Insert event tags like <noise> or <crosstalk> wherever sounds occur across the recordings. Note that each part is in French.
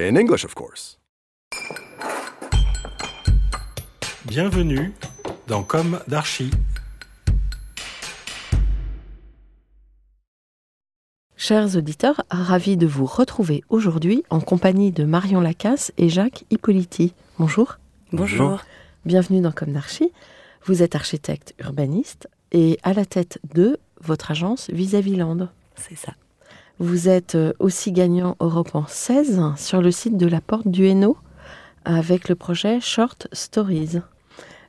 In English, of course. Bienvenue dans Comme d'Archi. Chers auditeurs, ravis de vous retrouver aujourd'hui en compagnie de Marion Lacasse et Jacques Hippolyti. Bonjour. Bonjour. Bienvenue dans Comme d'Archi. Vous êtes architecte urbaniste et à la tête de votre agence Vis-à-vis Land. C'est ça. Vous êtes euh, aussi gagnant Europe en 16 sur le site de la Porte du Hainaut avec le projet Short Stories.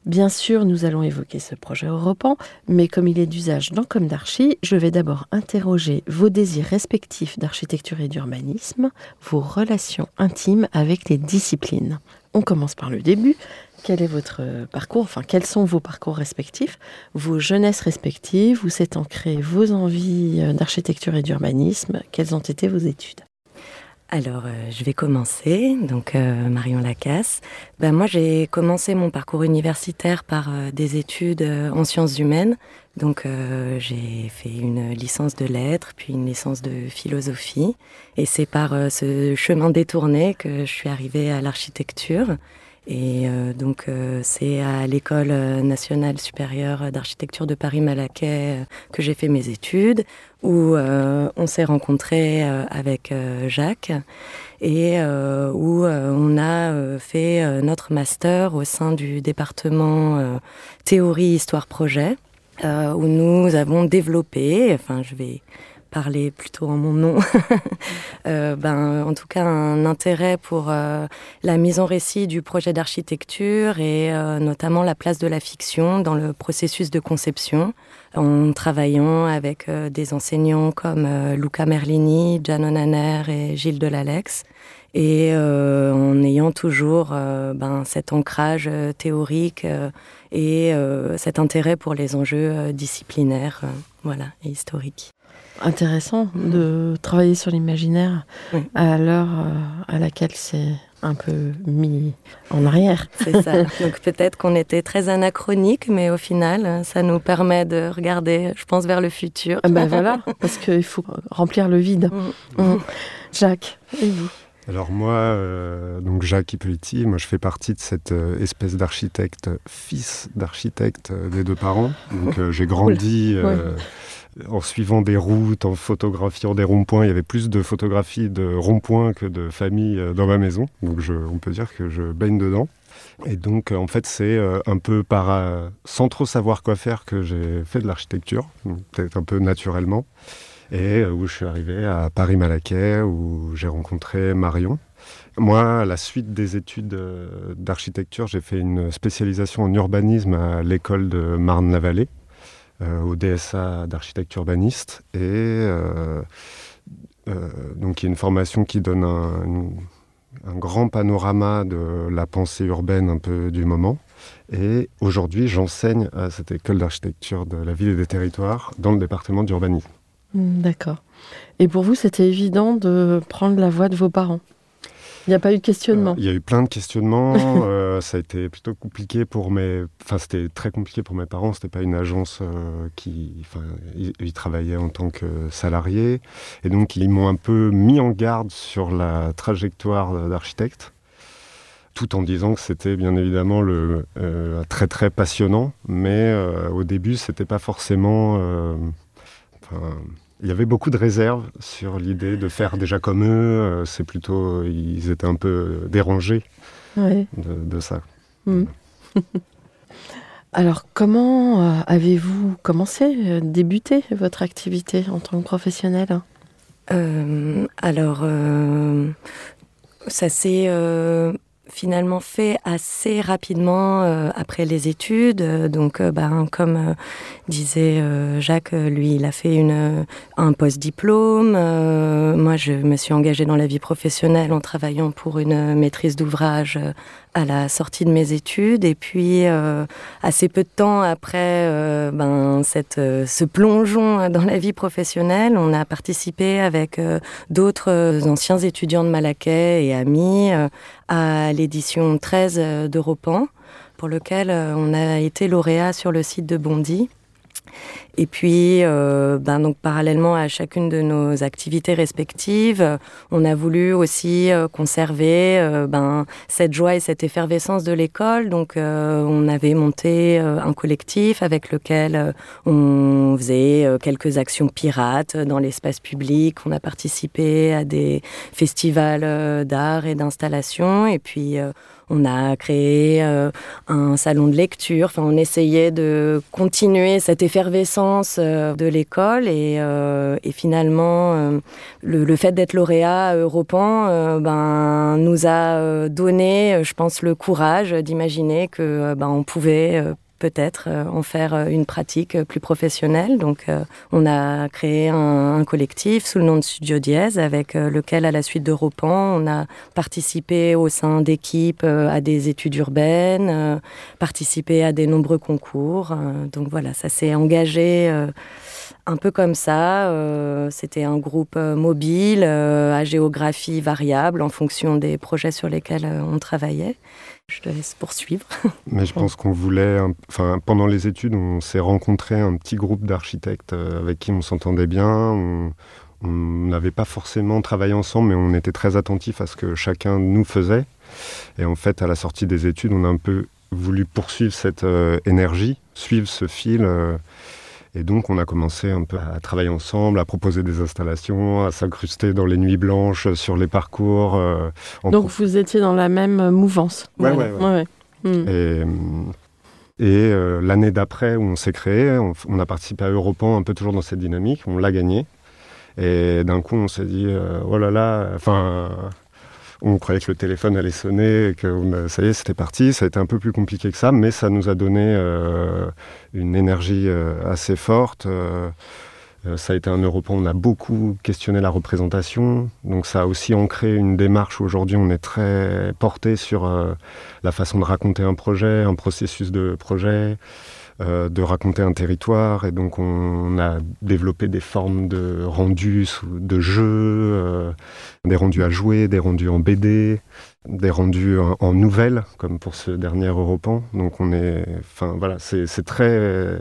Bien sûr, nous allons évoquer ce projet européen, mais comme il est d'usage dans Comme d'Archi, je vais d'abord interroger vos désirs respectifs d'architecture et d'urbanisme, vos relations intimes avec les disciplines. On commence par le début. Quel est votre euh, parcours Enfin, quels sont vos parcours respectifs Vos jeunesses respectives Où s'est ancré vos envies euh, d'architecture et d'urbanisme? Quelles ont été vos études? Alors, euh, je vais commencer. Donc, euh, Marion Lacasse. Ben, moi, j'ai commencé mon parcours universitaire par euh, des études euh, en sciences humaines. Donc, euh, j'ai fait une licence de lettres, puis une licence de philosophie. Et c'est par ce chemin détourné que je suis arrivée à l'architecture. Et euh, donc, euh, c'est à l'École nationale supérieure d'architecture de Paris-Malaquais euh, que j'ai fait mes études, où on s'est rencontrés avec Jacques. Et où on a fait notre master au sein du département théorie histoire projet, où nous avons développé, enfin, je vais parler plutôt en mon nom, <laughs> euh, ben, en tout cas un intérêt pour euh, la mise en récit du projet d'architecture et euh, notamment la place de la fiction dans le processus de conception, en travaillant avec des enseignants comme Luca Merlini, Giannon Hanner et Gilles Delalex, et en ayant toujours ben, cet ancrage théorique et cet intérêt pour les enjeux disciplinaires voilà, et historiques. Intéressant de travailler sur l'imaginaire à l'heure euh, à laquelle c'est un peu mis en arrière. C'est ça. <laughs> Donc peut-être qu'on était très anachronique, mais au final, ça nous permet de regarder, je pense, vers le futur. Ah ben <laughs> voilà, parce qu'il faut remplir le vide. Mm. Mm. Jacques, et vous? Alors moi, euh, donc Jacques Hippolyti, moi je fais partie de cette euh, espèce d'architecte, fils d'architecte euh, des deux parents. Donc euh, j'ai grandi euh, en suivant des routes, en photographiant des ronds-points. Il y avait plus de photographies de ronds-points que de familles euh, dans ma maison. Donc on peut dire que je baigne dedans. Et donc euh, en fait c'est euh, un peu par, sans trop savoir quoi faire que j'ai fait de l'architecture, peut-être un peu naturellement et où je suis arrivé à Paris-Malaquais, où j'ai rencontré Marion. Moi, à la suite des études d'architecture, j'ai fait une spécialisation en urbanisme à l'école de Marne-la-Vallée, au DSA d'architecte urbaniste, et euh, euh, donc y a une formation qui donne un, un grand panorama de la pensée urbaine un peu du moment. Et aujourd'hui, j'enseigne à cette école d'architecture de la ville et des territoires dans le département d'urbanisme. Mm, D'accord. Et pour vous, c'était évident de prendre la voix de vos parents? Il n'y a pas eu de questionnement Euh, Il y a eu plein de questionnements. <laughs> euh, ça a été plutôt compliqué pour mes. Enfin, c'était très compliqué pour mes parents. C'était pas une agence euh, qui. Enfin, ils, ils travaillaient en tant que salariés. Et donc, ils m'ont un peu mis en garde sur la trajectoire d'architecte. Tout en disant que c'était bien évidemment le, très très passionnant. Mais au début, c'était pas forcément. enfin, il y avait beaucoup de réserves sur l'idée de faire déjà comme eux. euh, C'est plutôt, ils étaient un peu dérangés Ouais. de, de ça. Mm. <laughs> Alors, comment euh, avez-vous commencé, euh, débuté votre activité en tant que professionnel Euh, alors, euh, ça s'est euh, finalement fait assez rapidement euh, après les études. Donc, euh, ben, comme euh, disait Jacques, lui, il a fait une, un post-diplôme. moi, je me suis engagée dans la vie professionnelle en travaillant pour une maîtrise d'ouvrage à la sortie de mes études. Et puis, assez peu de temps après ben, cette, ce plongeon dans la vie professionnelle, on a participé avec d'autres anciens étudiants de Malaquais et amis à l'édition 13 d'Europan, pour lequel euh, on a été lauréat sur le site de Bondy. Et puis, euh, ben donc parallèlement à chacune de nos activités respectives, on a voulu aussi euh, conserver euh, ben, cette joie et cette effervescence de l'école. Donc, on avait monté un collectif avec lequel on faisait quelques actions pirates dans l'espace public. On a participé à des festivals d'art et d'installation. Et puis, on a créé euh, un salon de lecture. Enfin, on essayait de continuer cette effervescence euh, de l'école et, euh, finalement, le, fait d'être lauréat Europan ben, nous a donné, je pense, le courage d'imaginer que ben, on pouvait peut-être euh, en faire euh, une pratique euh, plus professionnelle. Donc, on a créé un, collectif sous le nom de Studio Dièse, avec lequel, à la suite d'Europan, on a participé au sein d'équipes à des études urbaines, participé à des nombreux concours. donc voilà, ça s'est engagé un peu comme ça. C'était un groupe mobile à géographie variable en fonction des projets sur lesquels on travaillait. Je te laisse poursuivre. <laughs> Mais je pense qu'on voulait, enfin, pendant les études, on s'est rencontré un petit groupe d'architectes euh, avec qui on s'entendait bien. On n'avait pas forcément travaillé ensemble, mais on était très attentifs à ce que chacun nous faisait. Et en fait, à la sortie des études, on a un peu voulu poursuivre cette euh, énergie, suivre ce fil. Euh, et donc, on a commencé un peu à travailler ensemble, à proposer des installations, à s'incruster dans les nuits blanches, sur les parcours. Euh, donc, vous étiez dans la même mouvance. Ouais, ouais, ouais. Hmm. Et, euh, l'année d'après, où on s'est créé, on, a participé à Europan, un peu toujours dans cette dynamique. On l'a gagné. Et d'un coup, on s'est dit, euh, oh là là, enfin, on croyait que le téléphone allait sonner, et que ça y est, c'était parti. Ça a été un peu plus compliqué que ça, mais ça nous a donné euh, une énergie euh, assez forte. Euh, ça a été un Européen, on a beaucoup questionné la représentation, donc ça a aussi ancré une démarche aujourd'hui on est très porté sur la façon de raconter un projet, un processus de projet, euh, de raconter un territoire. Et donc, on, a développé des formes de rendus, de jeux, euh, des rendus à jouer, des rendus en BD, des rendus en, nouvelles, comme pour ce dernier Europan. Donc, on est. Enfin, voilà, c'est très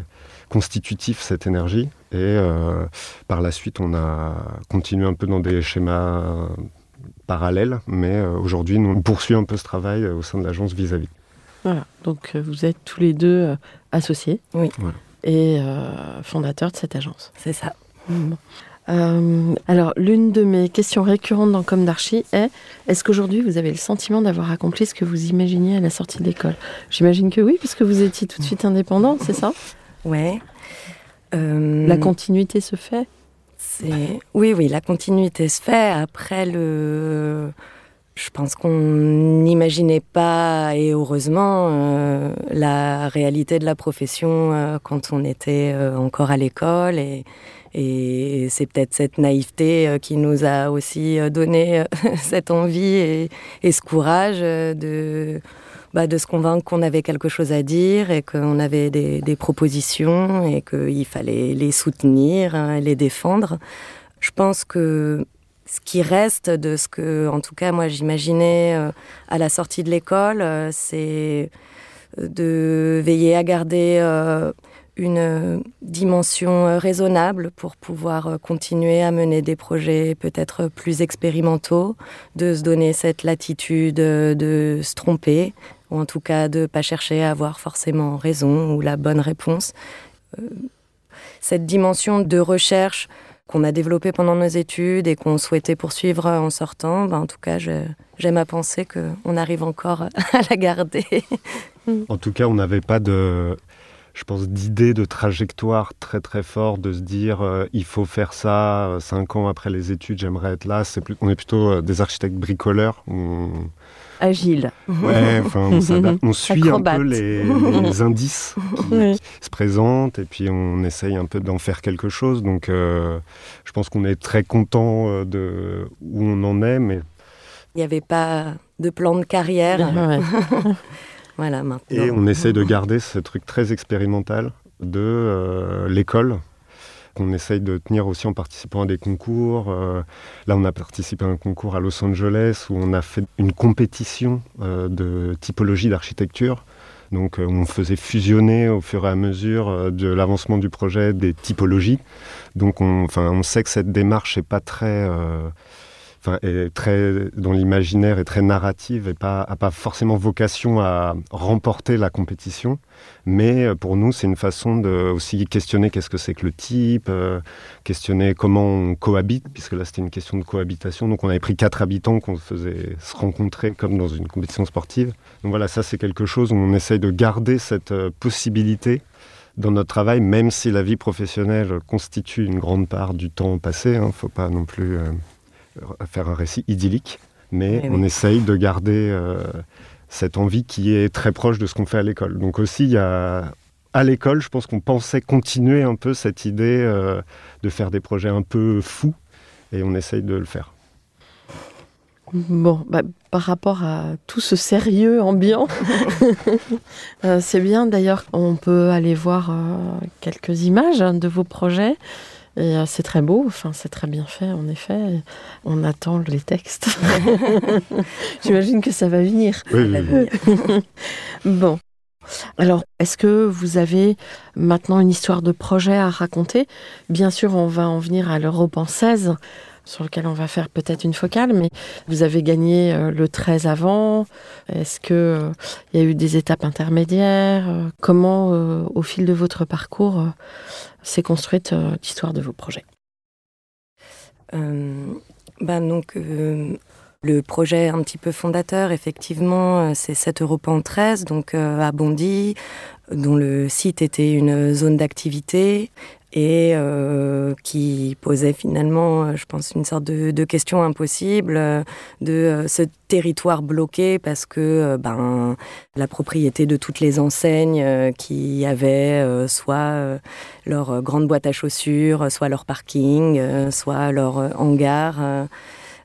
constitutif cette énergie. Et euh, par la suite, on a continué un peu dans des schémas parallèles, mais aujourd'hui, on poursuit un peu ce travail au sein de l'agence vis-à-vis. Voilà, donc euh, vous êtes tous les deux euh, associés oui. et euh, fondateurs de cette agence. C'est ça. alors, l'une de mes questions récurrentes dans Comme d'Archi est est-ce qu'aujourd'hui vous avez le sentiment d'avoir accompli ce que vous imaginiez à la sortie de l'école? J'imagine que oui, puisque vous étiez tout de suite indépendant, c'est ça? Ouais. La continuité se fait? Oui, oui, la continuité se fait. Après, le je pense qu'on n'imaginait pas, et heureusement, euh, la réalité de la profession euh, quand on était euh, encore à l'école. Et, c'est peut-être cette naïveté qui nous a aussi donné <laughs> cette envie et, ce courage de, bah, de se convaincre qu'on avait quelque chose à dire et qu'on avait des, propositions et qu'il fallait les soutenir, hein, les défendre. Je pense que ce qui reste de ce que, en tout cas, moi j'imaginais euh, à la sortie de l'école, euh, c'est euh, de veiller à garder une dimension raisonnable pour pouvoir continuer à mener des projets peut-être plus expérimentaux, de se donner cette latitude de se tromper, ou en tout cas de ne pas chercher à avoir forcément raison ou la bonne réponse. Cette dimension de recherche qu'on a développé pendant nos études et qu'on souhaitait poursuivre en sortant, ben, en tout cas, j'aime à penser qu'on arrive encore <laughs> à la garder. En tout cas, on n'avait pas de... je pense, d'idées, de trajectoire très très fort, de se dire il faut faire ça cinq ans après les études, j'aimerais être là. On est plutôt des architectes bricoleurs. Agile. Ouais, enfin, on, <laughs> suit un peu les, indices qui, <laughs> se présentent et puis on essaye un peu d'en faire quelque chose. Donc, je pense qu'on est très content de où on en est, mais il n'y avait pas de plan de carrière. voilà, maintenant. <laughs> Et on essaie de garder ce truc très expérimental de euh, l'école qu'on essaye de tenir aussi en participant à des concours. Euh, là, on a participé à un concours à Los Angeles où on a fait une compétition euh, de typologie d'architecture. Donc, on faisait fusionner au fur et à mesure de l'avancement du projet des typologies. Donc, on, on sait que cette démarche n'est pas très est très dans l'imaginaire et très narrative et pas a pas forcément vocation à remporter la compétition, mais euh, pour nous c'est une façon de aussi questionner qu'est-ce que c'est que le type, euh, questionner comment on cohabite puisque là c'était une question de cohabitation. Donc on avait pris quatre habitants qu'on faisait se rencontrer comme dans une compétition sportive. Donc voilà ça c'est quelque chose où on essaye de garder cette euh, possibilité dans notre travail, même si la vie professionnelle constitue une grande part du temps passé. Il hein, ne faut pas non plus faire un récit idyllique, mais on essaye de garder euh, cette envie qui est très proche de ce qu'on fait à l'école. Donc aussi, il y a, à l'école, je pense qu'on pensait continuer un peu cette idée euh, de faire des projets un peu fous, et on essaye de le faire. Bon, bah, par rapport à tout ce sérieux ambiant, <laughs> euh, c'est bien d'ailleurs, on peut aller voir quelques images de vos projets. Et euh, c'est très beau, enfin, c'est très bien fait, en effet. On attend les textes. <laughs> J'imagine que ça va venir. bon. Alors, est-ce que vous avez maintenant une histoire de projet à raconter? Bien sûr, on va en venir à l'Europe en 16, sur lequel on va faire peut-être une focale, mais vous avez gagné euh, le 13 avant. Est-ce euh, il y a eu des étapes intermédiaires Comment, au fil de votre parcours, s'est construite euh, l'histoire de vos projets? Euh, bah, donc, euh, le projet un petit peu fondateur, effectivement, c'est 7 Europan 13, donc à Bondy, dont le site était une zone d'activité et euh, qui posait finalement, euh, je pense, une sorte de, de question impossible euh, de ce territoire bloqué parce que ben, la propriété de toutes les enseignes qui avaient soit leur grande boîte à chaussures, soit leur parking, soit leur hangar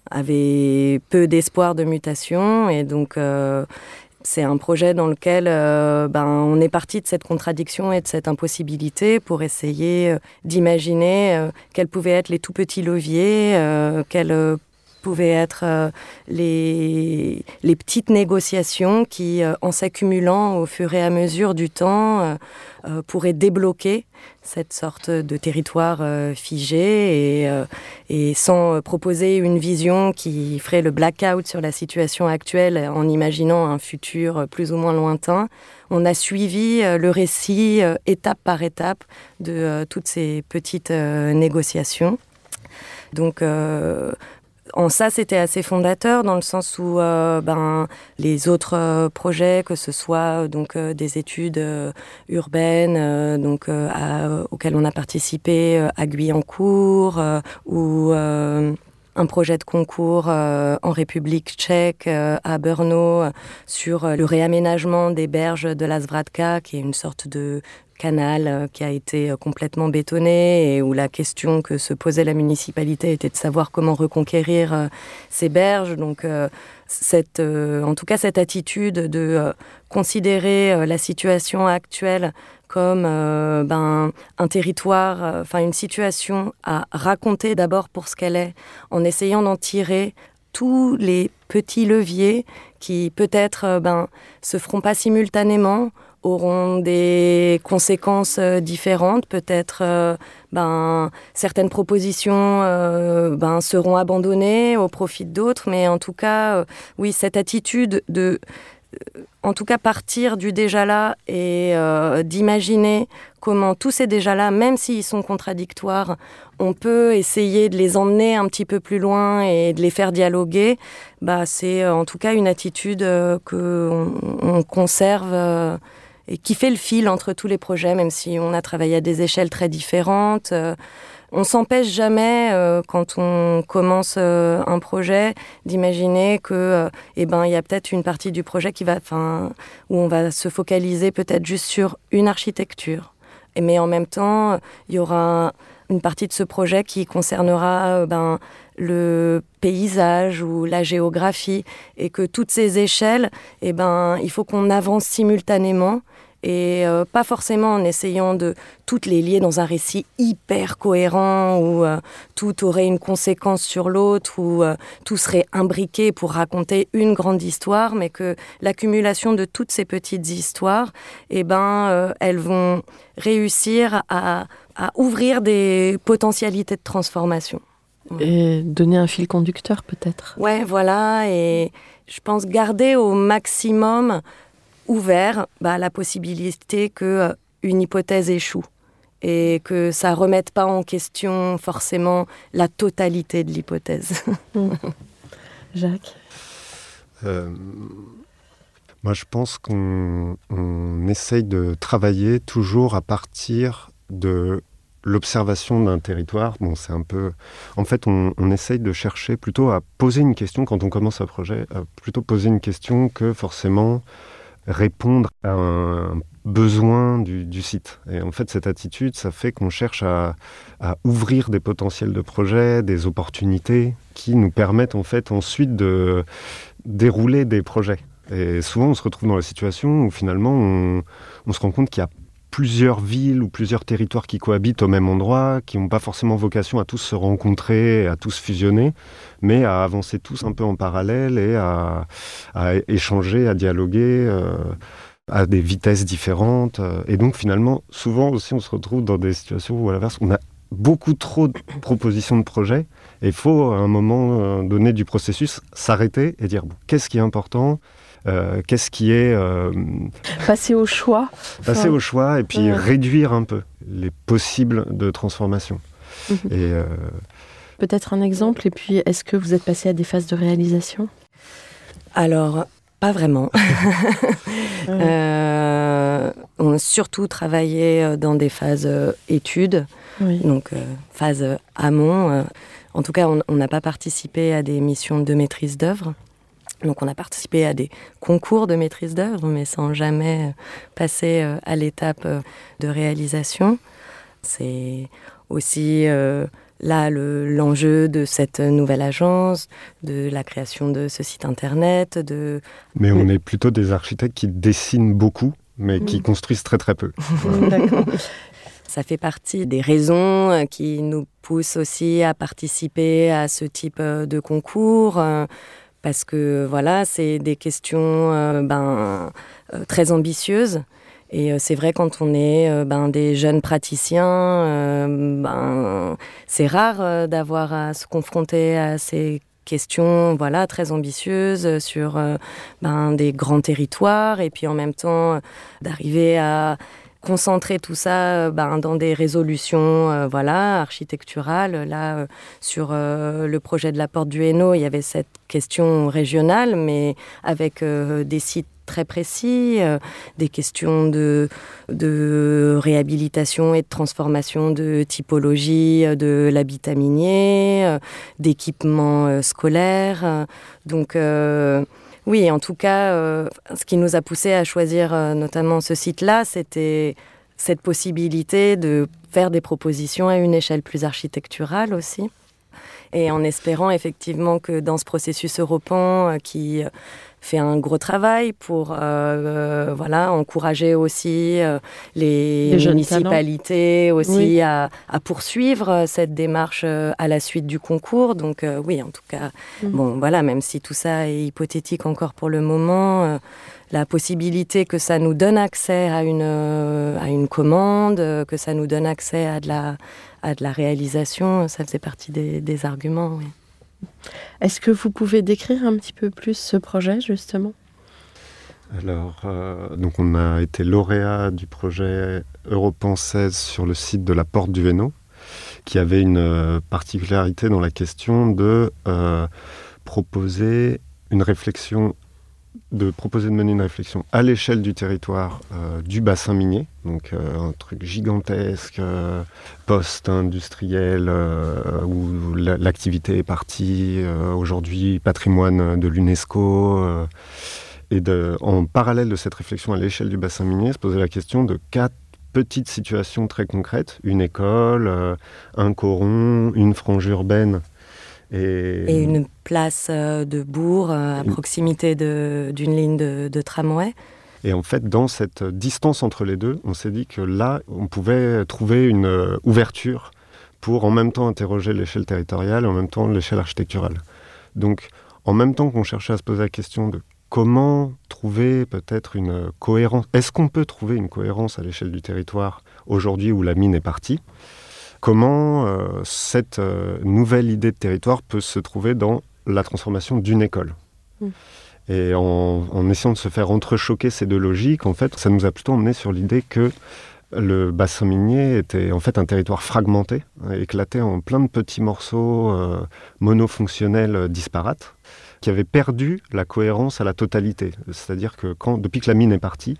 avait peu d'espoir de mutation et donc c'est un projet dans lequel euh, ben, on est parti de cette contradiction et de cette impossibilité pour essayer euh, d'imaginer euh, quels pouvaient être les tout petits leviers, quels pouvaient être les, les, petites négociations qui, en s'accumulant au fur et à mesure du temps, pourraient débloquer cette sorte de territoire euh, figé et, euh, sans proposer une vision qui ferait le blackout sur la situation actuelle en imaginant un futur plus ou moins lointain. On a suivi euh, le récit étape par étape de toutes ces petites négociations. Donc, en ça, c'était assez fondateur dans le sens où euh, ben, les autres euh, projets, que ce soit donc euh, des études urbaines, donc auxquelles on a participé à Guyancourt ou un projet de concours en République tchèque à Brno sur le réaménagement des berges de la Zvratka, qui est une sorte de canal euh, qui a été euh, complètement bétonné et où la question que se posait la municipalité était de savoir comment reconquérir euh, ces berges. Donc, cette, en tout cas, cette attitude de considérer la situation actuelle comme ben, un territoire, enfin une situation à raconter d'abord pour ce qu'elle est, en essayant d'en tirer tous les petits leviers qui peut-être ben, se feront pas simultanément auront des conséquences euh, différentes. Peut-être euh, ben, certaines propositions euh, ben, seront abandonnées au profit d'autres, mais en tout cas, oui, cette attitude de, en tout cas, partir du déjà là et d'imaginer comment tous ces déjà là, même s'ils sont contradictoires, on peut essayer de les emmener un petit peu plus loin et de les faire dialoguer. Bah, c'est en tout cas une attitude que on conserve et qui fait le fil entre tous les projets, même si on a travaillé à des échelles très différentes. Euh, on s'empêche jamais, euh, quand on commence euh, un projet, d'imaginer que, eh ben, il y a peut-être une partie du projet qui va, enfin, où on va se focaliser peut-être juste sur une architecture. Mais en même temps, il y aura une partie de ce projet qui concernera ben, le paysage ou la géographie et que toutes ces échelles, eh ben, il faut qu'on avance simultanément et euh, pas forcément en essayant de toutes les lier dans un récit hyper cohérent où euh, tout aurait une conséquence sur l'autre où euh, tout serait imbriqué pour raconter une grande histoire, mais que l'accumulation de toutes ces petites histoires, eh ben, elles vont réussir à, à ouvrir des potentialités de transformation. Et donner un fil conducteur peut-être. Ouais, voilà, et je pense garder au maximum ouvert bah, la possibilité que euh, une hypothèse échoue et que ça remette pas en question forcément la totalité de l'hypothèse. <laughs> Jacques? Euh, Moi, je pense qu'on essaye de travailler toujours à partir de l'observation d'un territoire. Bon, c'est un peu. En fait, on, on, essaye de chercher plutôt à poser une question quand on commence un projet, à plutôt poser une question que forcément répondre à un besoin du, site. Et en fait, cette attitude, ça fait qu'on cherche à, ouvrir des potentiels de projets, des opportunités qui nous permettent en fait ensuite de dérouler des projets. Et souvent, on se retrouve dans la situation où finalement, on, on se rend compte qu'il y a plusieurs villes ou plusieurs territoires qui cohabitent au même endroit, qui n'ont pas forcément vocation à tous se rencontrer, à tous fusionner, mais à avancer tous un peu en parallèle et à, échanger, à dialoguer. Euh, à des vitesses différentes. Et donc finalement, souvent aussi, on se retrouve dans des situations où à l'inverse, on a beaucoup trop de propositions de projets et il faut à un moment euh, donné du processus s'arrêter et dire qu'est-ce qui est important? euh, qu'est-ce qui est... Euh, passer au choix. Passer au choix et puis réduire un peu les possibles de transformation. Mhm. Et euh, Peut-être un exemple, et puis est-ce que vous êtes passé à des phases de réalisation? Alors, pas vraiment. <laughs> on a surtout travaillé dans des phases études, donc phase amont. En tout cas, on n'a pas participé à des missions de maîtrise d'œuvre. Donc on a participé à des concours de maîtrise d'œuvre, mais sans jamais euh, passer euh, à l'étape euh, de réalisation. C'est aussi là l'enjeu de cette nouvelle agence, de la création de ce site internet. De... Mais on est plutôt des architectes qui dessinent beaucoup, mais qui mm. construisent très très peu. <laughs> D'accord. Ça fait partie des raisons qui nous poussent aussi à participer à ce type de concours parce que voilà, c'est des questions euh, ben, euh, très ambitieuses. Et euh, c'est vrai quand on est ben, des jeunes praticiens, ben, c'est rare d'avoir à se confronter à ces questions voilà très ambitieuses sur ben, des grands territoires et puis en même temps d'arriver à concentrer tout ça euh, ben, dans des résolutions euh, voilà, architecturales. Là, euh, sur le projet de la Porte du Hainaut, il y avait cette question régionale, mais avec des sites très précis, des questions de, de réhabilitation et de transformation de typologie de l'habitat minier, d'équipements scolaires. Donc, oui, en tout cas, euh, ce qui nous a poussé à choisir euh, notamment ce site-là, c'était cette possibilité de faire des propositions à une échelle plus architecturale aussi. Et en espérant effectivement que dans ce processus européen euh, qui fait un gros travail pour euh, euh, voilà encourager aussi les, municipalités aussi à, poursuivre cette démarche à la suite du concours. Donc oui, en tout cas, mm. bon voilà, même si tout ça est hypothétique encore pour le moment la possibilité que ça nous donne accès à une, à une commande, que ça nous donne accès à de la, à de la réalisation, ça faisait partie des, arguments. Est-ce que vous pouvez décrire un petit peu plus ce projet, justement? Alors, euh, donc on a été lauréat du projet Europan 16 sur le site de la Porte du Hainaut, qui avait une euh, particularité dans la question de euh, proposer une réflexion de proposer de mener une réflexion à l'échelle du territoire du bassin minier, donc un truc gigantesque, post-industriel, où l'activité est partie, aujourd'hui patrimoine de l'UNESCO. et en parallèle de cette réflexion à l'échelle du bassin minier, se poser la question de quatre petites situations très concrètes, une école, un coron, une frange urbaine et, une place euh, de bourg euh, à proximité d'une ligne de, tramway. Et en fait, dans cette distance entre les deux, on s'est dit que là, on pouvait trouver une euh, ouverture pour en même temps interroger l'échelle territoriale et en même temps l'échelle architecturale. Donc, en même temps qu'on cherchait à se poser la question de comment trouver peut-être une cohérence, est-ce qu'on peut trouver une cohérence à l'échelle du territoire aujourd'hui où la mine est partie comment euh, cette euh, nouvelle idée de territoire peut se trouver dans la transformation d'une école. Mm. Et en, essayant de se faire entrechoquer ces deux logiques, en fait, ça nous a plutôt emmené sur l'idée que le bassin minier était en fait un territoire fragmenté, éclaté en plein de petits morceaux euh, monofonctionnels disparates, qui avaient perdu la cohérence à la totalité. C'est-à-dire que quand, depuis que la mine est partie,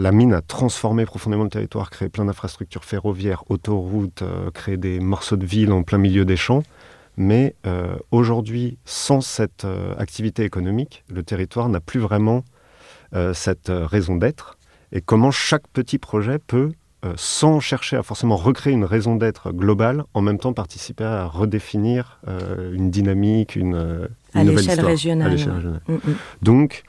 la mine a transformé profondément le territoire, créé plein d'infrastructures ferroviaires, autoroutes, euh, créé des morceaux de ville en plein milieu des champs. Mais euh, aujourd'hui, sans cette euh, activité économique, le territoire n'a plus vraiment cette raison d'être. Et comment chaque petit projet peut, sans chercher à forcément recréer une raison d'être globale, en même temps participer à redéfinir une dynamique, une, à l'échelle régionale. Mm, mm. Donc,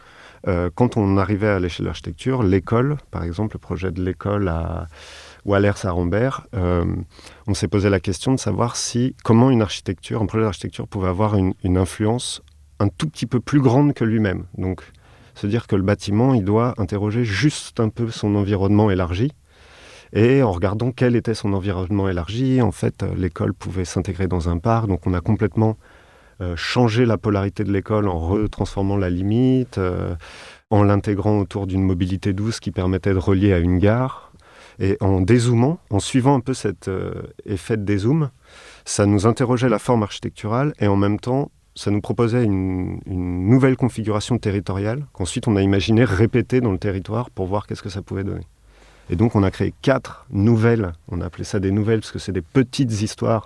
euh, quand on arrivait à l'échelle de l'architecture, l'école, par exemple, le projet de l'école à Wallers à euh, on s'est posé la question de savoir si comment une architecture, un projet d'architecture pouvait avoir une, influence un tout petit peu plus grande que lui-même. Donc, se dire que le bâtiment, il doit interroger juste un peu son environnement élargi. Et en regardant quel était son environnement élargi, en fait, l'école pouvait s'intégrer dans un parc. Donc, on a complètement euh, changer la polarité de l'école en retransformant la limite, euh, en l'intégrant autour d'une mobilité douce qui permettait de relier à une gare. Et en dézoomant, en suivant un peu cet euh, effet de dézoom, ça nous interrogeait la forme architecturale et en même temps, ça nous proposait une, une nouvelle configuration territoriale qu'ensuite on a imaginé répéter dans le territoire pour voir qu'est-ce que ça pouvait donner. Et donc on a créé quatre nouvelles, on a appelé ça des nouvelles parce que c'est des petites histoires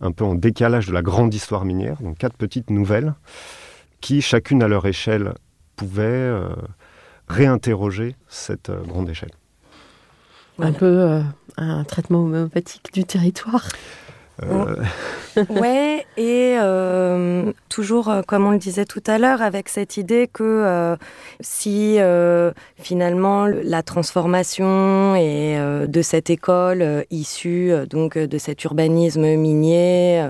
un peu en décalage de la grande histoire minière, donc quatre petites nouvelles qui, chacune à leur échelle, pouvaient euh, réinterroger cette euh, grande échelle. Un peu euh, un traitement homéopathique du territoire. Euh... ouais, et euh, toujours, euh, comme on le disait tout à l'heure, avec cette idée que si finalement la transformation et, de cette école issue donc de cet urbanisme minier,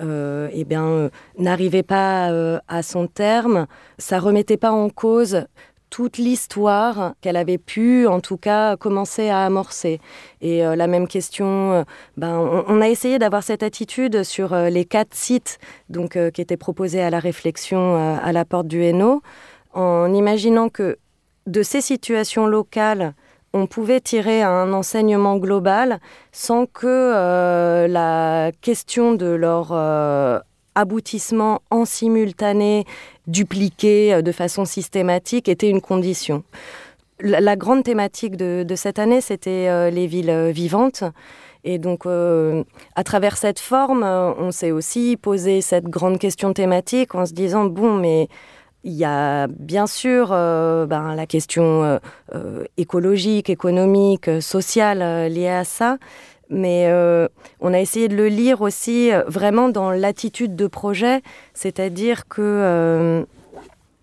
eh bien, n'arrivait pas à son terme, ça remettait pas en cause toute l'histoire qu'elle avait pu, en tout cas, commencer à amorcer. Et euh, la même question, euh, ben, on, a essayé d'avoir cette attitude sur euh, les quatre sites donc, qui étaient proposés à la réflexion à la porte du Hainaut, en imaginant que de ces situations locales, on pouvait tirer un enseignement global sans que la question de leur aboutissement en simultané, dupliqué euh, de façon systématique, était une condition. La, grande thématique de, cette année, c'était euh, les villes euh, vivantes. Et donc, à travers cette forme, on s'est aussi posé cette grande question thématique en se disant, bon, mais il y a bien sûr ben, la question écologique, économique, sociale liée à ça, mais euh, on a essayé de le lire aussi euh, vraiment dans l'attitude de projet, c'est-à-dire que euh,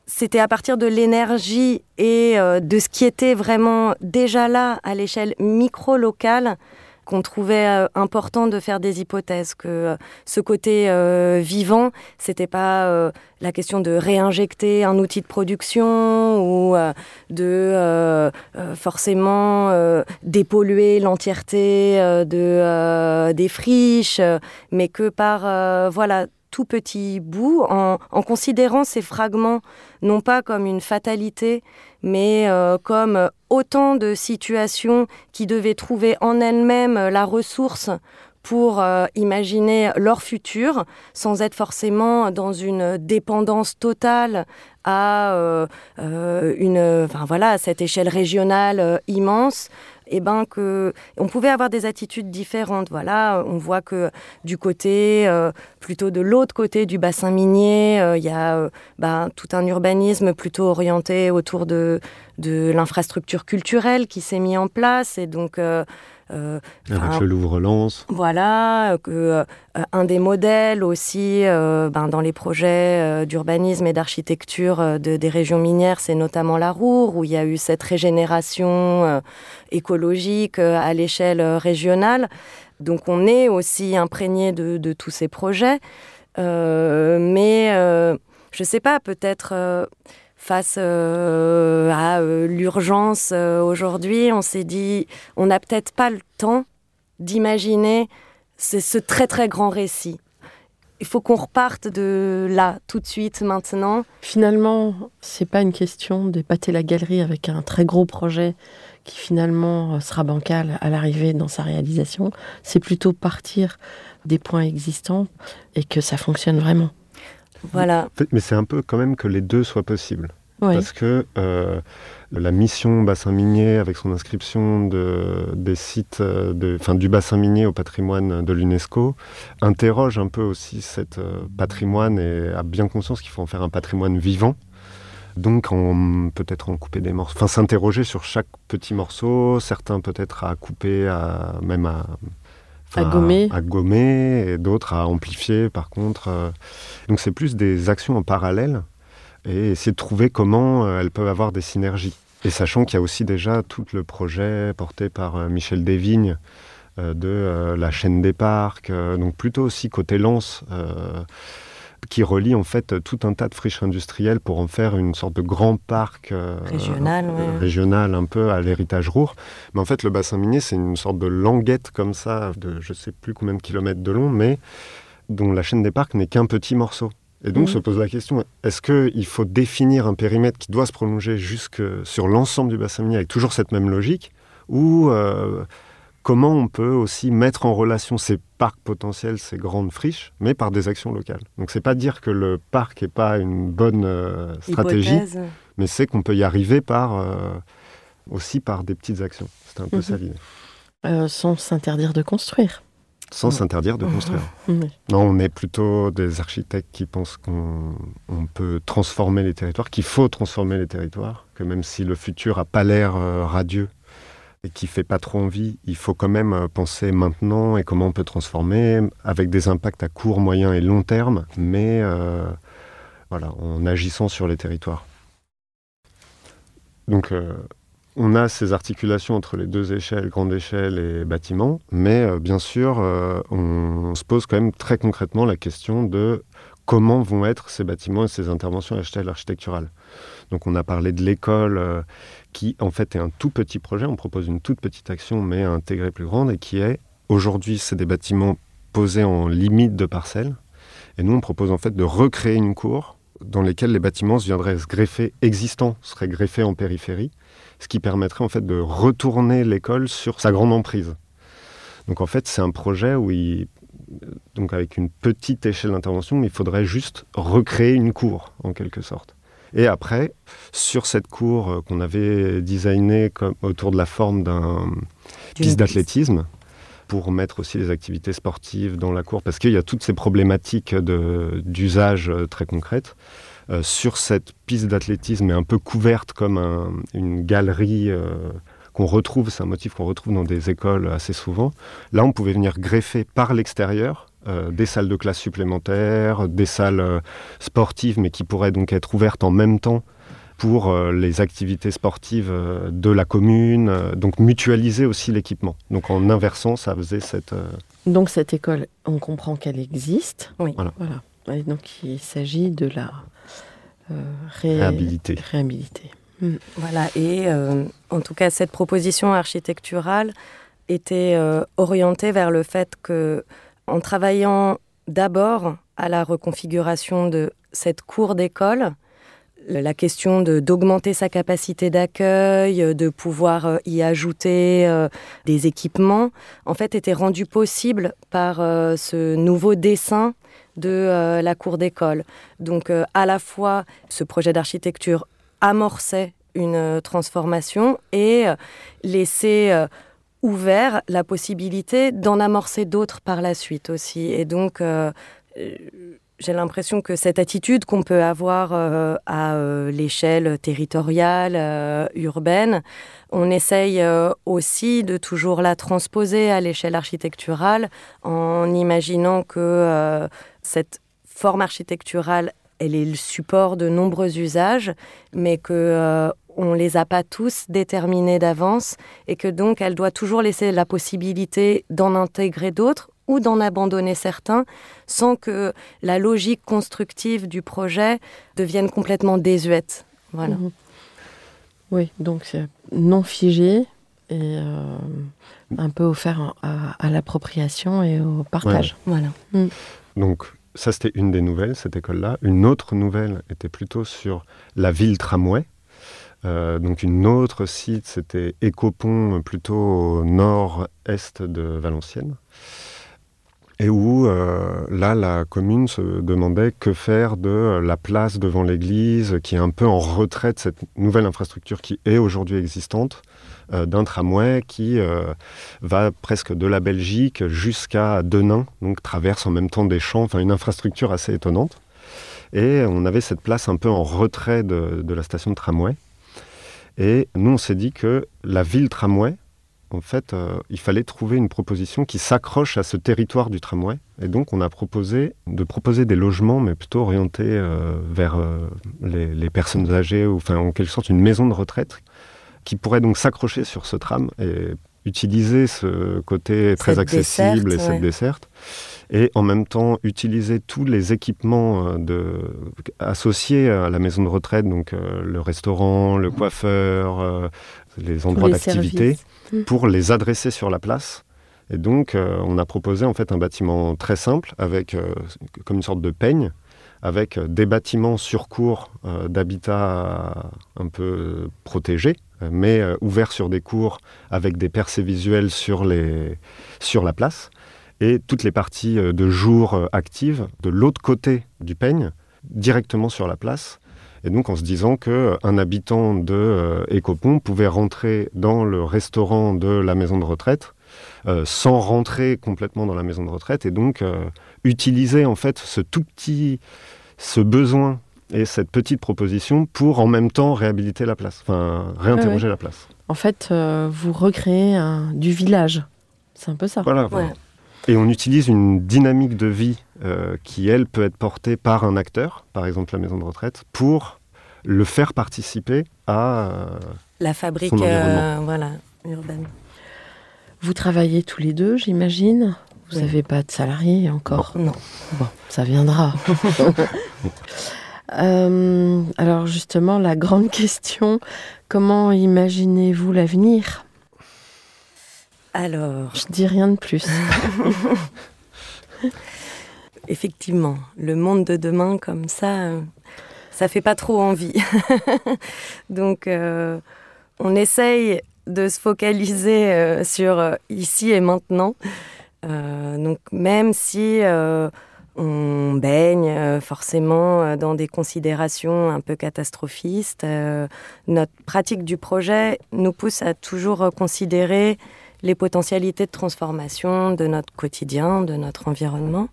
c'était à partir de l'énergie et de ce qui était vraiment déjà là à l'échelle micro-locale qu'on trouvait euh, important de faire des hypothèses, que euh, ce côté euh, vivant, c'était pas la question de réinjecter un outil de production ou de forcément dépolluer l'entièreté de des friches, mais que par voilà tout petit bout, en, considérant ces fragments non pas comme une fatalité, mais euh, comme autant de situations qui devaient trouver en elles-mêmes la ressource pour imaginer leur futur sans être forcément dans une dépendance totale à une, enfin voilà, à cette échelle régionale immense eh ben que on pouvait avoir des attitudes différentes. Voilà, on voit que du côté, euh, plutôt de l'autre côté du bassin minier, euh, il y a euh, ben, tout un urbanisme plutôt orienté autour de, de l'infrastructure culturelle qui s'est mis en place et donc euh, Avec le Louvre-Lens. Voilà, euh, que, euh, un des modèles aussi ben, dans les projets d'urbanisme et d'architecture de, des régions minières, c'est notamment la Roure, où il y a eu cette régénération écologique à l'échelle régionale. Donc on est aussi imprégné de, de tous ces projets. mais je ne sais pas, peut-être face euh, à euh, l'urgence euh, aujourd'hui, on s'est dit, on n'a peut-être pas le temps d'imaginer ce très très grand récit. Il faut qu'on reparte de là, tout de suite, maintenant. Finalement, c'est pas une question d'épater la galerie avec un très gros projet qui finalement sera bancal à l'arrivée dans sa réalisation. C'est plutôt partir des points existants et que ça fonctionne vraiment. Voilà. Mais c'est un peu quand même que les deux soient possibles. Parce que euh, la mission bassin minier, avec son inscription de, des sites euh, du bassin minier au patrimoine de l'UNESCO, interroge un peu aussi cet euh, patrimoine et a bien conscience qu'il faut en faire un patrimoine vivant. Donc, peut-être en couper des morceaux. Enfin, s'interroger sur chaque petit morceau, certains peut-être à couper, à, même à, à gommer. À, gommer et d'autres à amplifier par contre. Donc c'est plus des actions en parallèle et essayer de trouver comment euh, elles peuvent avoir des synergies. Et sachant qu'il y a aussi déjà tout le projet porté par euh, Michel Desvignes euh, de la chaîne des parcs, donc plutôt aussi côté Lens, qui relie en fait tout un tas de friches industrielles pour en faire une sorte de grand parc régional, régional un peu à l'héritage Roure. Mais en fait, le bassin minier, c'est une sorte de languette comme ça, de je sais plus combien de kilomètres de long, mais dont la chaîne des parcs n'est qu'un petit morceau. Et donc se pose la question, est-ce qu'il faut définir un périmètre qui doit se prolonger jusque sur l'ensemble du bassin minier avec toujours cette même logique Ou euh, comment on peut aussi mettre en relation ces parcs potentiels, ces grandes friches, mais par des actions locales Donc c'est pas dire que le parc n'est pas une bonne euh, stratégie, mais c'est qu'on peut y arriver par, euh, aussi par des petites actions. C'est un peu ça mhm. l'idée. sans s'interdire de construire sans s'interdire de construire. <laughs> Non, on est plutôt des architectes qui pensent qu'on peut transformer les territoires, qu'il faut transformer les territoires, que même si le futur n'a pas l'air euh, radieux et qui fait pas trop envie, il faut quand même euh, penser maintenant et comment on peut transformer avec des impacts à court, moyen et long terme, mais euh, voilà, en agissant sur les territoires. Donc, on a ces articulations entre les deux échelles, grande échelle et bâtiment, mais euh, bien sûr, euh, on, se pose quand même très concrètement la question de comment vont être ces bâtiments et ces interventions à l'échelle architecturale. Donc on a parlé de l'école euh, qui en fait est un tout petit projet, on propose une toute petite action mais à intégrer plus grande et qui est aujourd'hui c'est des bâtiments posés en limite de parcelles et nous on propose en fait de recréer une cour dans lesquelles les bâtiments viendraient se greffer existants, seraient greffés en périphérie ce qui permettrait en fait de retourner l'école sur sa grande emprise. Donc en fait, c'est un projet où donc avec une petite échelle d'intervention, il faudrait juste recréer une cour en quelque sorte. Et après, sur cette cour euh, qu'on avait designée comme, autour de la forme d'un piste d'athlétisme, pour mettre aussi les activités sportives dans la cour, parce qu'il y a toutes ces problématiques d'usage euh, très concrètes. Euh, sur cette piste d'athlétisme est un peu couverte comme une galerie euh, qu'on retrouve, c'est un motif qu'on retrouve dans des écoles assez souvent. Là, on pouvait venir greffer par l'extérieur euh, des salles de classe supplémentaires, des salles sportives, mais qui pourraient donc être ouvertes en même temps pour les activités sportives de la commune, donc mutualiser aussi l'équipement. Donc en inversant, ça faisait cette... Donc cette école, on comprend qu'elle existe. Oui. Voilà. Et donc il s'agit de la euh, réhabilité. Hmm. Voilà, et euh, en tout cas, cette proposition architecturale était euh, orientée vers le fait que, en travaillant d'abord à la reconfiguration de cette cour d'école, la question d'augmenter sa capacité d'accueil, de pouvoir y ajouter des équipements, en fait, était rendue possible par ce nouveau dessin de la cour d'école. Donc, à la fois, ce projet d'architecture amorçait une transformation et laissait ouvert la possibilité d'en amorcer d'autres par la suite aussi. Et donc, euh, euh, j'ai l'impression que cette attitude qu'on peut avoir euh, à l'échelle territoriale, urbaine, on essaye aussi de toujours la transposer à l'échelle architecturale en imaginant que cette forme architecturale elle est le support de nombreux usages, mais que on les a pas tous déterminés d'avance et que donc elle doit toujours laisser la possibilité d'en intégrer d'autres ou d'en abandonner certains sans que la logique constructive du projet devienne complètement désuète. Voilà. Mhm. Oui, donc c'est non figé et euh, un peu offert à, l'appropriation et au partage. Voilà. Mm. Donc ça c'était une des nouvelles, cette école-là. Une autre nouvelle était plutôt sur la ville tramway. Euh, donc une autre site, c'était Écopont, plutôt au nord-est de Valenciennes. Et où, euh, là, la commune se demandait que faire de la place devant l'église, qui est un peu en retrait de cette nouvelle infrastructure qui est aujourd'hui existante, euh, d'un tramway qui va presque de la Belgique jusqu'à Denain, donc traverse en même temps des champs, enfin une infrastructure assez étonnante. Et on avait cette place un peu en retrait de la station de tramway. Et nous, on s'est dit que la ville tramway, en fait, euh, il fallait trouver une proposition qui s'accroche à ce territoire du tramway. Et donc, on a proposé de proposer des logements, mais plutôt orientés euh, vers euh, les, personnes âgées, ou enfin, en quelque sorte, une maison de retraite qui pourrait donc s'accrocher sur ce tram et utiliser ce côté très accessible et cette desserte et en même temps utiliser tous les équipements euh, de, associés à la maison de retraite, donc euh, le restaurant, le coiffeur, euh, les endroits d'activité, mmh. pour les adresser sur la place. Et donc, on a proposé en fait un bâtiment très simple, avec comme une sorte de peigne, avec des bâtiments sur cours d'habitat un peu protégés, mais ouverts sur des cours avec des percées visuelles sur, les, sur la place et toutes les parties euh, de jour euh, actives de l'autre côté du peigne, directement sur la place. Et donc en se disant qu'un euh, habitant de Écopon pouvait rentrer dans le restaurant de la maison de retraite sans rentrer complètement dans la maison de retraite et donc utiliser en fait ce tout petit, ce besoin et cette petite proposition pour en même temps réhabiliter la place, enfin réinterroger la place. En fait, vous recréez du village. C'est un peu ça. Voilà. voilà. Et on utilise une dynamique de vie euh, qui, elle, peut être portée par un acteur, par exemple la maison de retraite, pour le faire participer à euh, la fabrique euh, voilà, urbaine. Vous travaillez tous les deux, j'imagine? Vous n'avez pas de salariés encore? Non. Bon, ça viendra. <laughs> alors justement, la grande question, comment imaginez-vous l'avenir? Alors. Je dis rien de plus. <laughs> Effectivement, le monde de demain comme ça, ça fait pas trop envie. <laughs> Donc, euh, on essaye de se focaliser euh, sur euh, ici et maintenant. donc, même si on baigne forcément dans des considérations un peu catastrophistes, notre pratique du projet nous pousse à toujours considérer les potentialités de transformation de notre quotidien, de notre environnement.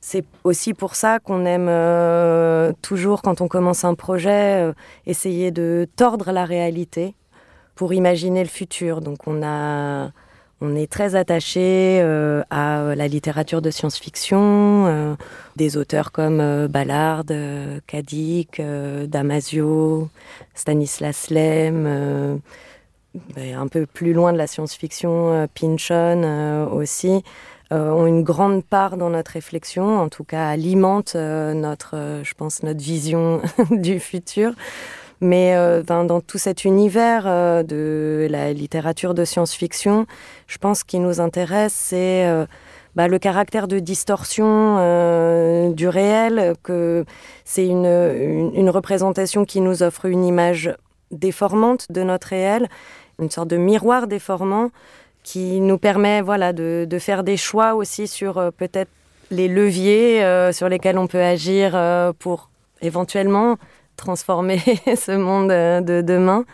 C'est aussi pour ça qu'on aime euh, toujours, quand on commence un projet, euh, essayer de tordre la réalité pour imaginer le futur. Donc on, a, on est très attaché euh, à la littérature de science-fiction, des auteurs comme Ballard, Kadik, Damasio, Stanislas Lem un peu plus loin de la science-fiction, euh, Pynchon euh, aussi, euh, ont une grande part dans notre réflexion, en tout cas alimentent notre, je pense, notre vision <laughs> du futur. Mais dans, tout cet univers de la littérature de science-fiction, je pense qu'il nous intéresse, c'est bah, le caractère de distorsion du réel, que c'est une, représentation qui nous offre une image déformante de notre réel, une sorte de miroir déformant qui nous permet voilà, de, faire des choix aussi sur euh, peut-être les leviers euh, sur lesquels on peut agir pour éventuellement transformer <laughs> ce monde de demain.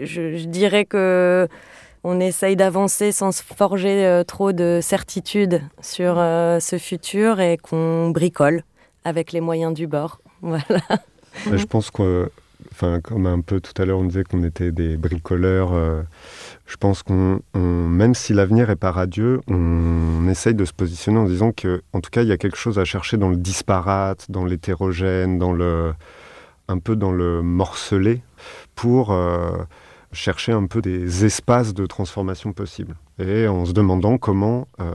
Je, dirais que on essaye d'avancer sans se forger euh, trop de certitudes sur euh, ce futur et qu'on bricole avec les moyens du bord. <laughs> Voilà. Je pense que, enfin, comme un peu tout à l'heure, on disait qu'on était des bricoleurs. Euh, je pense qu'on, même si l'avenir est pas radieux, on, essaye de se positionner en disant que, en tout cas, il y a quelque chose à chercher dans le disparate, dans l'hétérogène, dans le, un peu dans le morcelé, pour chercher un peu des espaces de transformation possibles. Et en se demandant comment, euh,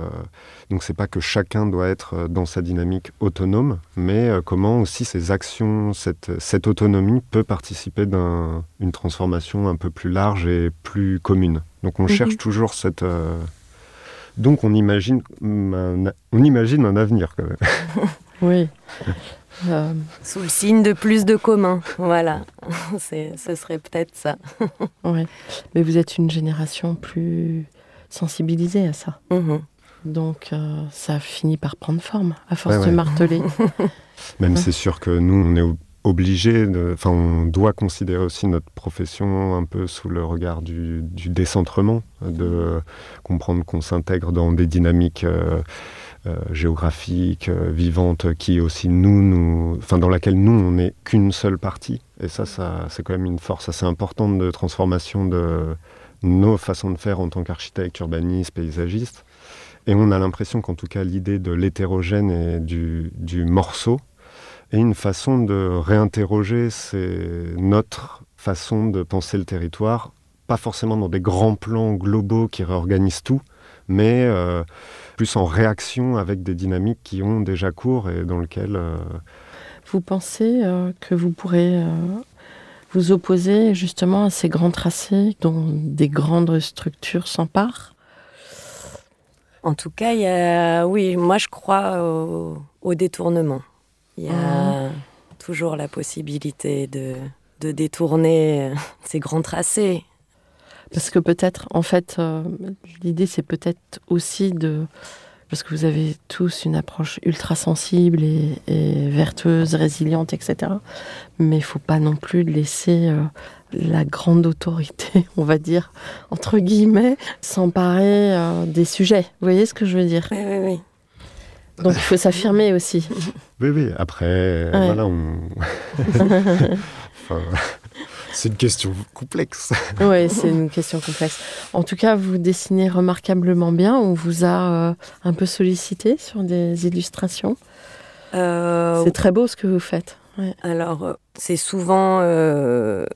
donc c'est pas que chacun doit être euh, dans sa dynamique autonome, mais euh, comment aussi ces actions, cette, cette autonomie peut participer d'une transformation un peu plus large et plus commune. Donc on mhm. cherche toujours cette... Euh, donc on imagine, un, on imagine un avenir quand même. <laughs> oui. <laughs> Euh, Sous le signe de plus de commun, voilà. <laughs> ce serait peut-être ça. ouais. Mais vous êtes une génération plus sensibilisée à ça. Mhm. Donc euh, ça finit par prendre forme, à force de marteler. <laughs> <laughs> Même c'est sûr que nous, on est obligé, enfin on doit considérer aussi notre profession un peu sous le regard du, décentrement, de comprendre qu'on s'intègre dans des dynamiques... Euh, euh, géographique, euh, vivante, qui aussi nous, nous, enfin dans laquelle nous on n'est qu'une seule partie. Et ça, ça c'est quand même une force assez importante de transformation de nos façons de faire en tant qu'architecte, urbaniste, paysagiste. Et on a l'impression qu'en tout cas l'idée de l'hétérogène et du, morceau est une façon de réinterroger notre façon de penser le territoire, pas forcément dans des grands plans globaux qui réorganisent tout, mais euh, plus en réaction avec des dynamiques qui ont déjà cours et dans lesquelles... Euh, vous pensez euh, que vous pourrez vous opposer justement à ces grands tracés dont des grandes structures s'emparent? En tout cas, il y a, oui, moi je crois au, détournement. Il y a ah. toujours la possibilité de, de détourner ces grands tracés. Parce que peut-être, en fait, euh, l'idée c'est peut-être aussi de. Parce que vous avez tous une approche ultra sensible et, vertueuse, résiliente, etc. Mais il faut pas non plus laisser euh, la grande autorité, <laughs> on va dire, entre guillemets, s'emparer euh, des sujets. Vous voyez ce que je veux dire? Oui, oui, oui. Donc il faut s'affirmer aussi. Oui, oui. Après, voilà, on. <laughs> enfin, c'est une question complexe. <laughs> oui, c'est une question complexe. En tout cas, vous dessinez remarquablement bien. On vous a euh, un peu sollicité sur des illustrations. Euh, c'est très beau ce que vous faites. Alors, euh, c'est souvent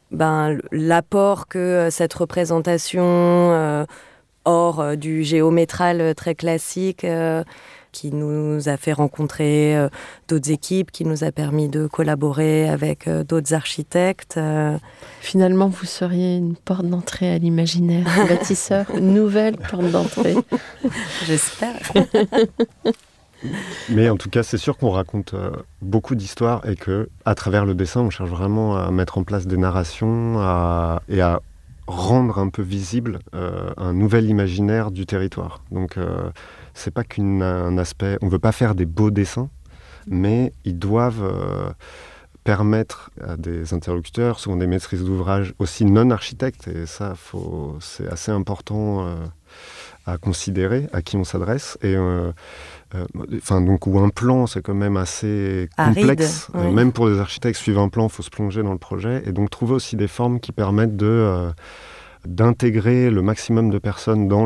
ben, l'apport que cette représentation hors du géométral très classique qui nous a fait rencontrer euh, d'autres équipes, qui nous a permis de collaborer avec euh, d'autres architectes. Euh. Finalement, vous seriez une porte d'entrée à l'imaginaire bâtisseur, une <laughs> nouvelle porte d'entrée. <laughs> J'espère. <laughs> Mais en tout cas, c'est sûr qu'on raconte beaucoup d'histoires et que, à travers le dessin, on cherche vraiment à mettre en place des narrations et à rendre un peu visible un nouvel imaginaire du territoire. Donc, c'est pas qu'un aspect. On veut pas faire des beaux dessins, mais ils doivent euh, permettre à des interlocuteurs, souvent des maîtrises d'ouvrage aussi non architectes, et ça, c'est assez important euh, à considérer à qui on s'adresse. Et euh, enfin donc où un plan c'est quand même assez complexe même pour des architectes suivre un plan il faut se plonger dans le projet et donc trouver aussi des formes qui permettent de d'intégrer le maximum de personnes dans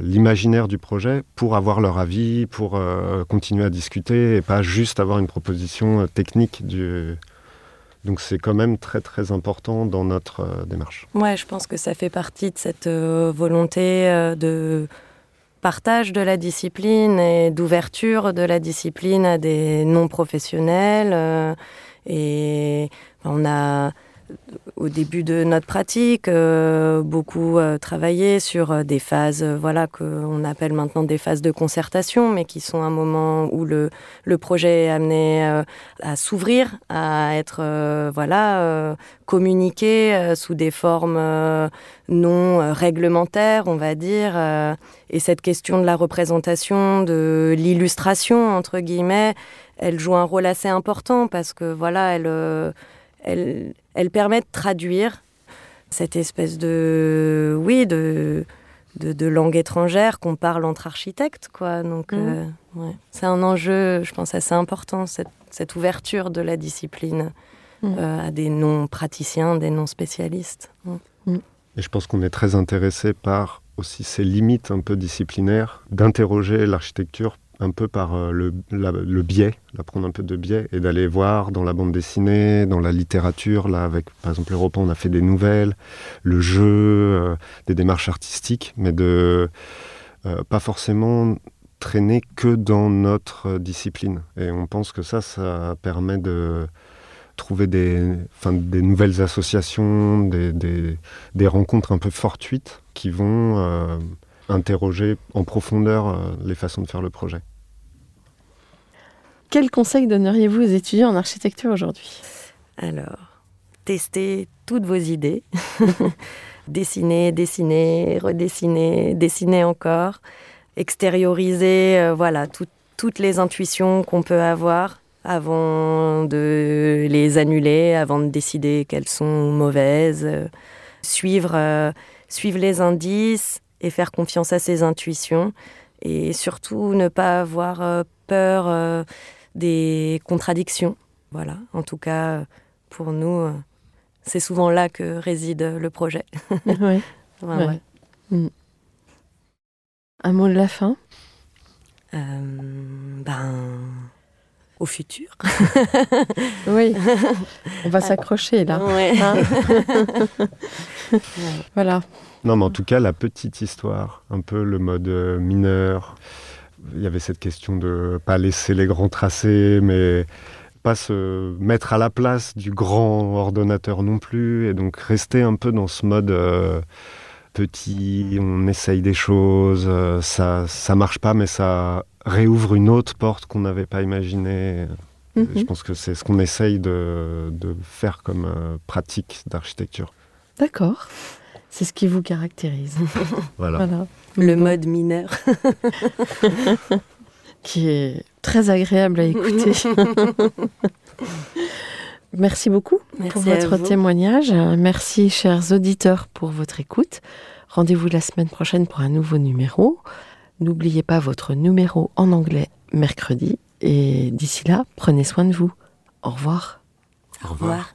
l'imaginaire du projet pour avoir leur avis, pour euh, continuer à discuter et pas juste avoir une proposition euh, technique du, donc c'est quand même très très important dans notre euh, démarche. Ouais, je pense que ça fait partie de cette volonté de partage de la discipline et d'ouverture de la discipline à des non professionnels. et on a au début de notre pratique, euh, beaucoup euh, travaillé sur euh, des phases, voilà, qu'on appelle maintenant des phases de concertation, mais qui sont un moment où le, le projet est amené à s'ouvrir, à être, voilà, communiqué sous des formes non réglementaires, on va dire. et cette question de la représentation, de l'illustration, entre guillemets, elle joue un rôle assez important parce que, voilà, elle elle, elle permet de traduire cette espèce de, oui, de, de, langue étrangère qu'on parle entre architectes, quoi. Donc, mmh. euh, c'est un enjeu, je pense, assez important, cette, cette ouverture de la discipline mmh. euh, à des non-praticiens, des non-spécialistes. Mmh. Et je pense qu'on est très intéressé par aussi ces limites un peu disciplinaires, d'interroger l'architecture un peu par euh, le, le, biais, d'apprendre un peu de biais et d'aller voir dans la bande dessinée, dans la littérature, là avec par exemple Europa on a fait des nouvelles, le jeu, euh, des démarches artistiques, mais de euh, pas forcément traîner que dans notre discipline. Et on pense que ça, ça permet de trouver des, des nouvelles associations, des, des, des, rencontres un peu fortuites qui vont interroger en profondeur les façons de faire le projet. Quel conseil donneriez-vous aux étudiants en architecture aujourd'hui? Alors, testez toutes vos idées. <laughs> dessiner, dessiner, redessiner, dessiner encore. Extérioriser, euh, voilà, toutes les intuitions qu'on peut avoir avant de les annuler, avant de décider qu'elles sont mauvaises. suivre, euh, suivre les indices et faire confiance à ses intuitions. Et surtout, ne pas avoir euh, peur des contradictions. Voilà, en tout cas, pour nous, euh, c'est souvent là que réside le projet. <laughs> oui. <laughs> Mm. Un mot de la fin? Euh, Ben, au futur. <laughs> oui, on va s'accrocher là. Hein voilà. Non, mais en tout cas, la petite histoire, un peu le mode euh, mineur, il y avait cette question de pas laisser les grands tracés, mais pas se mettre à la place du grand ordonnateur non plus, et donc rester un peu dans ce mode euh, petit, on essaye des choses, euh, ça ça marche pas, mais ça réouvre une autre porte qu'on n'avait pas imaginée. Mhm. Je pense que c'est ce qu'on essaye de, de, faire comme euh, pratique d'architecture. D'accord. C'est ce qui vous caractérise. <laughs> voilà. Le mode mineur. <laughs> qui est très agréable à écouter. <laughs> Merci beaucoup pour votre témoignage. Merci, chers auditeurs, pour votre écoute. Rendez-vous la semaine prochaine pour un nouveau numéro. N'oubliez pas votre numéro en anglais mercredi. Et d'ici là, prenez soin de vous. Au revoir. Au revoir.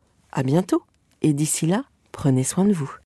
À bientôt et d'ici là, prenez soin de vous.